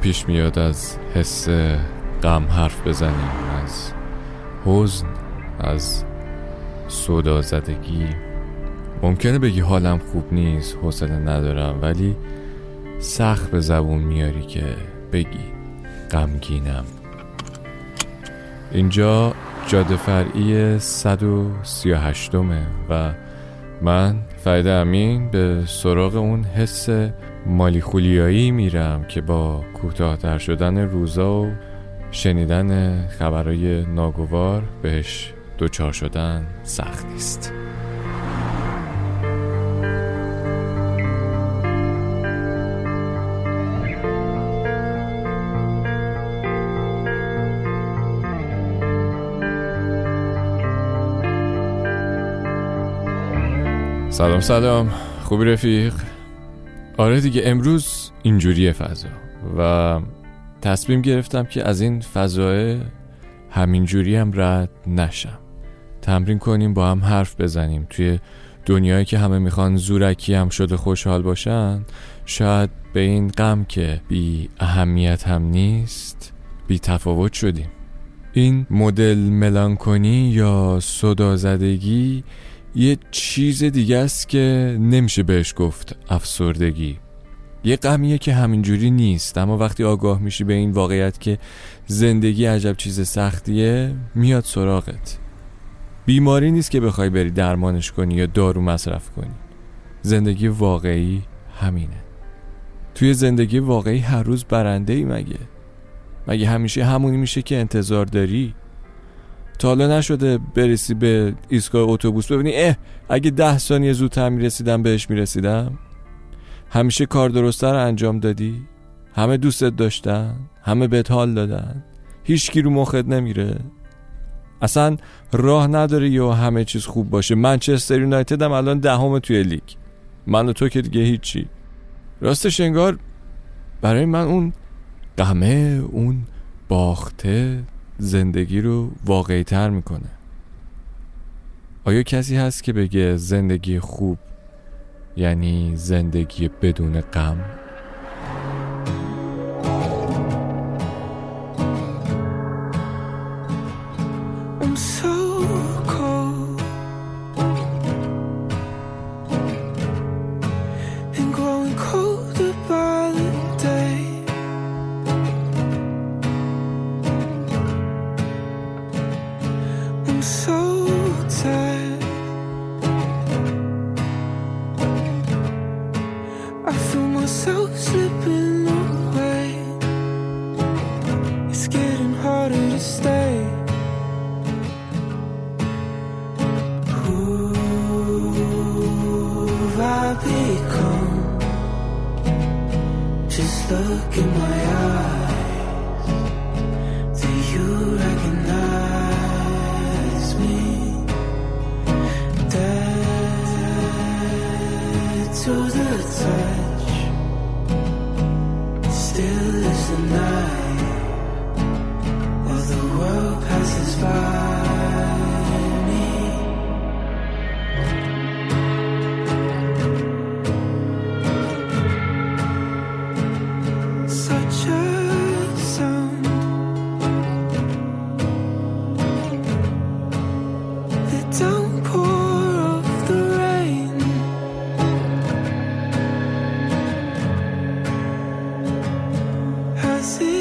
پیش میاد از حس غم حرف بزنیم از حزن از صدا زدگی. ممکنه بگی حالم خوب نیست حوصله ندارم ولی سخت به زبون میاری که بگی غمگینم. اینجا جاده فرعی 138 و من فرید امین به سراغ اون حس مالی خولیایی میرم که با کوتاهتر شدن روزا و شنیدن خبرهای ناگوار بهش دوچار شدن سخت نیست. سلام سلام. خوبی رفیق؟ آره دیگه امروز اینجوریه فضا. و تصمیم گرفتم که از این فضای همینجوری هم رد نشم. تمرین کنیم با هم حرف بزنیم. توی دنیایی که همه می‌خوان زورکی هم شده خوشحال باشن شاید به این غم که بی اهمیت هم نیست بی تفاوت شدیم. این مدل ملانکونی یا صدازدگی یه چیز دیگه است که نمیشه بهش گفت افسردگی. یه غمیه که همینجوری نیست اما وقتی آگاه میشی به این واقعیت که زندگی عجب چیز سختیه میاد سراغت. بیماری نیست که بخوای بری درمانش کنی یا دارو مصرف کنی. زندگی واقعی همینه. توی زندگی واقعی هر روز برنده ای مگه؟ مگه همیشه همونی میشه که انتظار داری؟ تا حالا نشده برسی به ایستگاه اتوبوس ببینی اه اگه ده ثانیه زودتر می‌رسیدم بهش می‌رسیدم. همیشه کار درسته رو انجام دادی؟ همه دوستت داشتن؟ همه بهت حال دادن؟ هیچ رو مخت نمیره؟ اصلا راه نداره یا همه چیز خوب باشه. منچستر یونایتد هم الان دهم توی لیگ. من و تو که دیگه هیچی. راستش انگار برای من اون قمه اون باخته زندگی رو واقعی تر می‌کنه. آیا کسی هست که بگه زندگی خوب یعنی زندگی بدون غم؟ Look in my eyes, decir.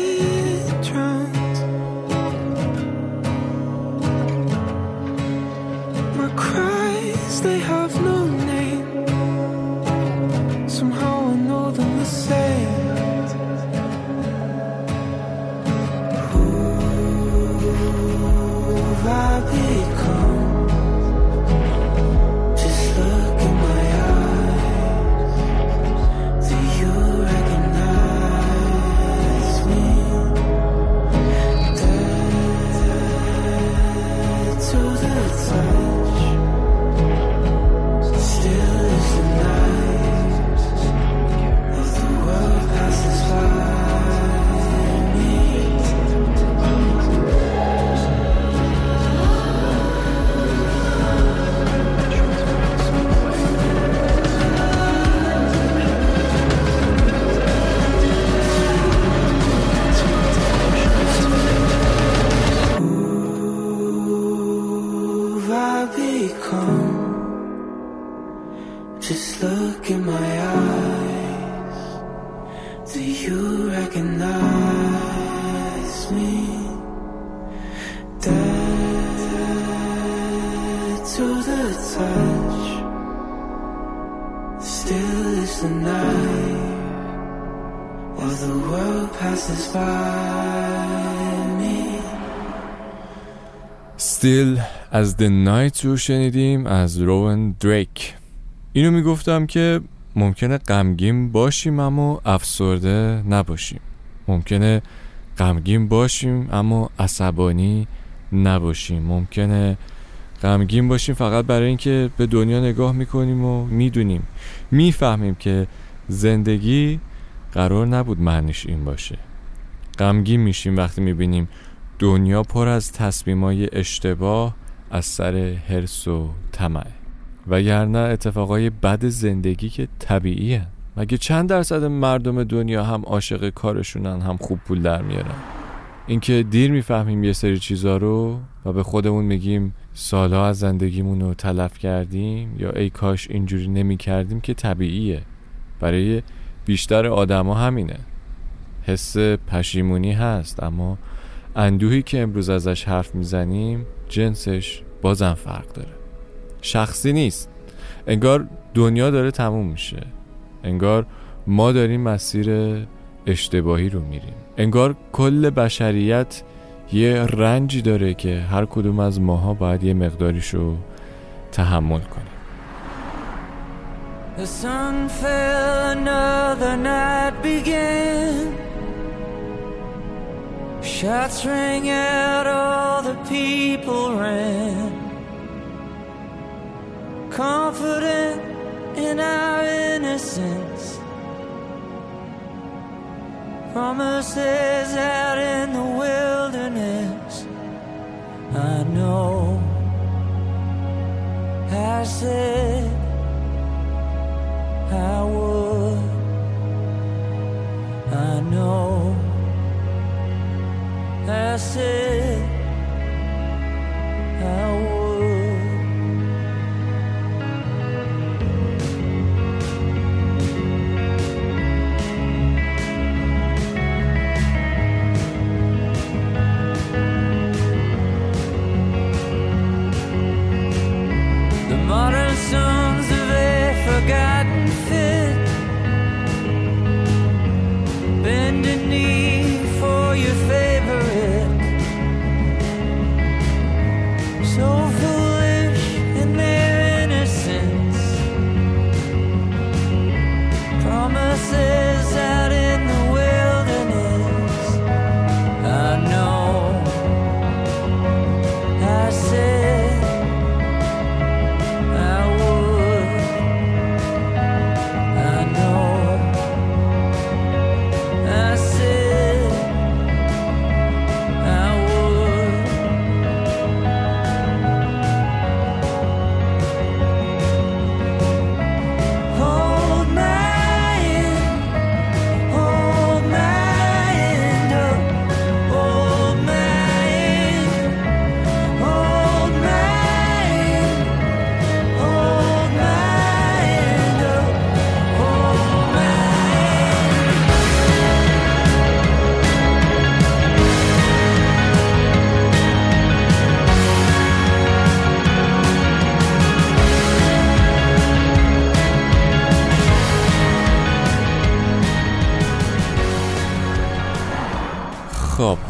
Still از The Night رو شنیدیم از روون دریک. اینو می‌گفتم که ممکنه غمگین باشیم اما افسرده نباشیم. ممکنه غمگین باشیم اما عصبانی نباشیم. ممکنه غمگین باشیم فقط برای اینکه به دنیا نگاه می‌کنیم و می‌دونیم. می‌فهمیم که زندگی قرار نبود معنیش این باشه. غمگین میشیم وقتی می‌بینیم دنیا پر از تصمیمای اشتباه از سر حرس و طمعه وگرنه اتفاقای بد زندگی که طبیعیه. مگه چند درصد مردم دنیا هم عاشق کارشونن هم خوب پول در میارن؟ اینکه دیر می‌فهمیم یه سری چیزا رو و به خودمون میگیم سالها از زندگیمون رو تلف کردیم یا ای کاش اینجوری نمی کردیم که طبیعیه. برای بیشتر آدما همینه. حس پشیمونی هست اما اندوهی که امروز ازش حرف می‌زنیم جنسش بازم فرق داره. شخصی نیست. انگار دنیا داره تموم میشه. انگار ما داریم مسیر اشتباهی رو میریم. انگار کل بشریت یه رنجی داره که هر کدوم از ماها باید یه مقداریش رو تحمل کنیم The sun fell, another night began. Shots rang out, all the people ran. Confident in our innocence. Promises out in the wilderness. I know. I said.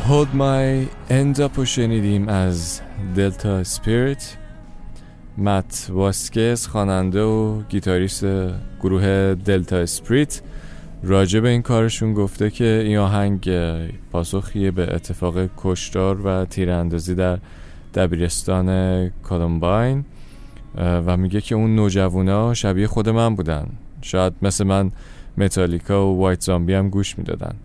Hold My End Up رو شنیدیم از دلتا سپیریت. مت واسکس خواننده و گیتاریست گروه دلتا سپریت راجع به این کارشون گفته که این آهنگ پاسخیه به اتفاق کشتار و تیراندازی در دبیرستان کولومباین و میگه که اون نوجوانا شبیه خود من بودن. شاید مثل من متالیکا و وایت زامبی هم گوش می‌دادن.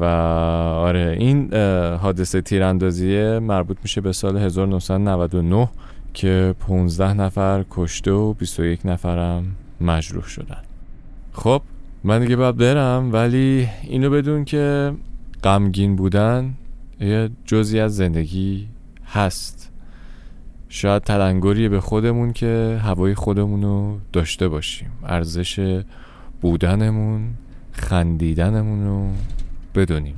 و آره این حادثه تیراندازی مربوط میشه به سال 1999 که 15 نفر کشته و 21 نفرم مجروح شدن. خب من دیگه باید برم ولی اینو بدون که غمگین بودن یه جزی از زندگی هست. شاید تلنگری به خودمون که هوای خودمون داشته باشیم. ارزش بودنمون خندیدنمون رو بدونیم.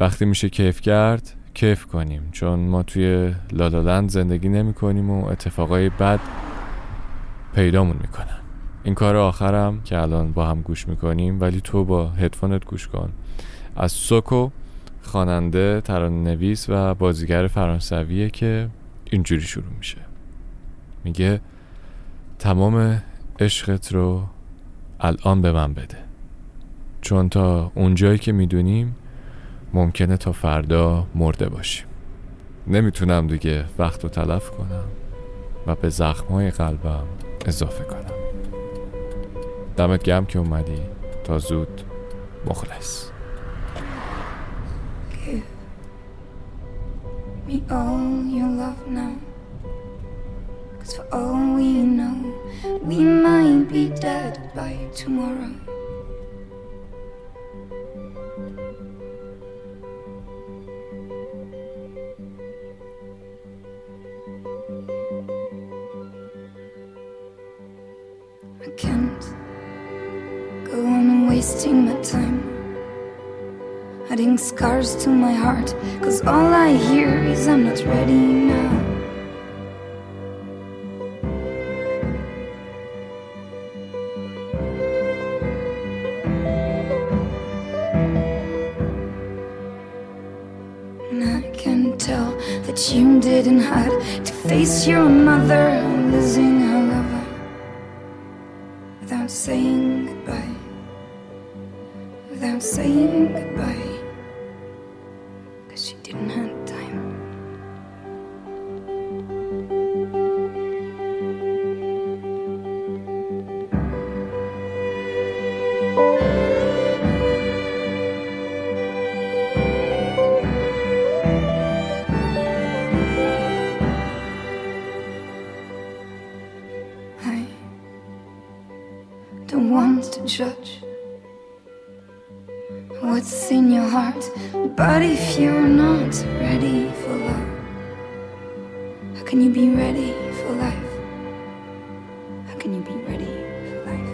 وقتی میشه کیف کرد کیف کنیم چون ما توی لالالند زندگی نمی کنیم و اتفاقای بد پیدامون می‌کنن. این کار آخرم که الان با هم گوش می‌کنیم ولی تو با هدفونت گوش کن. از سوکو خواننده ترانه نویس و بازیگر فرانسویه که اینجوری شروع میشه. میگه تمام عشقت رو الان به من بده. چون تا اونجایی که می‌دونیم ممکنه تا فردا مرده باشیم نمی‌تونم دیگه وقت رو تلف کنم و به زخمهای قلبم اضافه کنم دمت گم که اومدی تا زود مخلص Give me all your love now. Cause for all we know, we might be dead by tomorrow. Wasting my time adding scars to my heart. Cause all I hear is I'm not ready now. And I can tell that you didn't have to face your mother losing her lover without saying goodbye saying goodbye. Can you be ready for life? How can you be ready for life?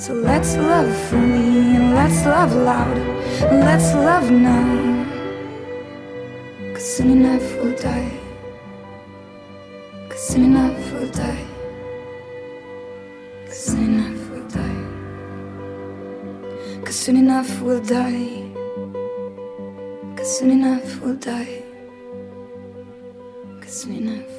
So let's love fully and let's love loud. Let's love now. Cause soon enough we'll die. Cause soon enough we'll die. Soon enough we'll die. Cause soon enough we'll die. Cause soon enough.